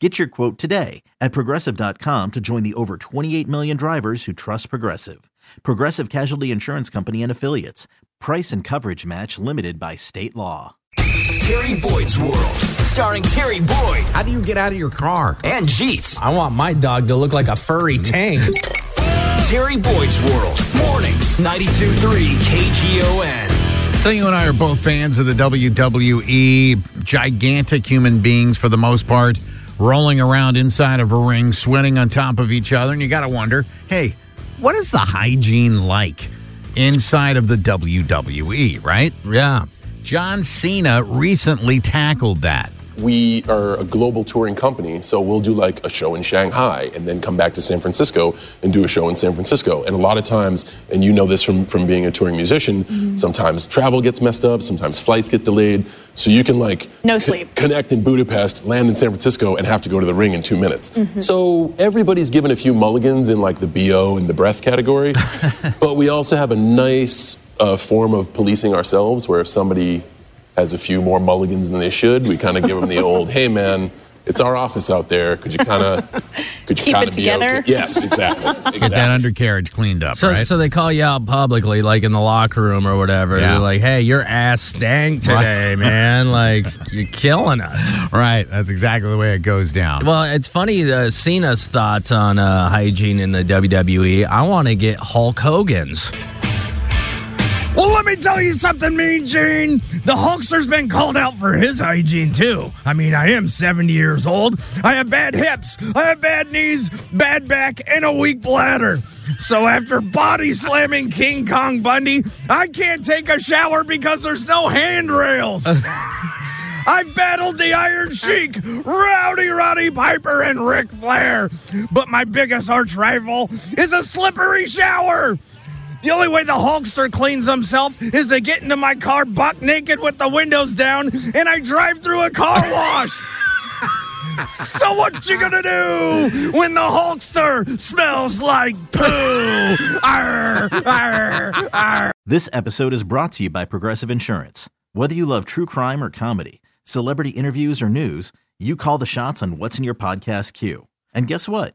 Get your quote today at progressive.com to join the over 28 million drivers who trust Progressive. Progressive Casualty Insurance Company and Affiliates. Price and coverage match limited by state law. Terry Boyd's World, starring Terry Boyd How do you get out of your car? and Jeets. I want my dog to look like a furry mm-hmm. tank. Terry Boyd's World, mornings, 92.3 KGON. So you and I are both fans of the WWE, gigantic human beings for the most part, rolling around inside of a ring, sweating on top of each other, and you got to wonder, hey, what is the hygiene like inside of the WWE, right? yeah. John Cena recently tackled that. We are a global touring company, so we'll do like a show in Shanghai and then come back to San Francisco and do a show in San Francisco. And a lot of times, and you know this from, from being a touring musician, sometimes travel gets messed up, sometimes flights get delayed. So you can like No co- sleep. connect in Budapest, land in San Francisco, and have to go to the ring in two minutes. So everybody's given a few mulligans in like the BO and the breath category, but we also have a nice uh, form of policing ourselves where if somebody has a few more mulligans than they should, we kind of give them the old, "Hey, man, it's our office out there. Could you kind of, could you Keep kind it of be together?" okay?" Yes, exactly. Get that undercarriage cleaned up, So, right? so they call you out publicly, like in the locker room or whatever. Yeah. They're like, "Hey, your ass stank today, man. Like you're killing us." right. That's exactly the way it goes down. Well, it's funny. The Cena's thoughts on uh, hygiene in the WWE. I want to get Hulk Hogan's. Well, let me tell you something, Mean Gene. The Hulkster's been called out for his hygiene, too. I mean, I am 70 years old. I have bad hips, I have bad knees, bad back, and a weak bladder. So after body slamming King Kong Bundy, I can't take a shower because there's no handrails. I've battled the Iron Sheik, Rowdy Roddy Piper, and Ric Flair. But my biggest arch rival is a slippery shower. The only way the Hulkster cleans himself is to get into my car buck naked with the windows down and I drive through a car wash. so what you gonna do when the Hulkster smells like poo? Arr, arr, arr. This episode is brought to you by Progressive Insurance. Whether you love true crime or comedy, celebrity interviews or news, you call the shots on what's in your podcast queue. And guess what?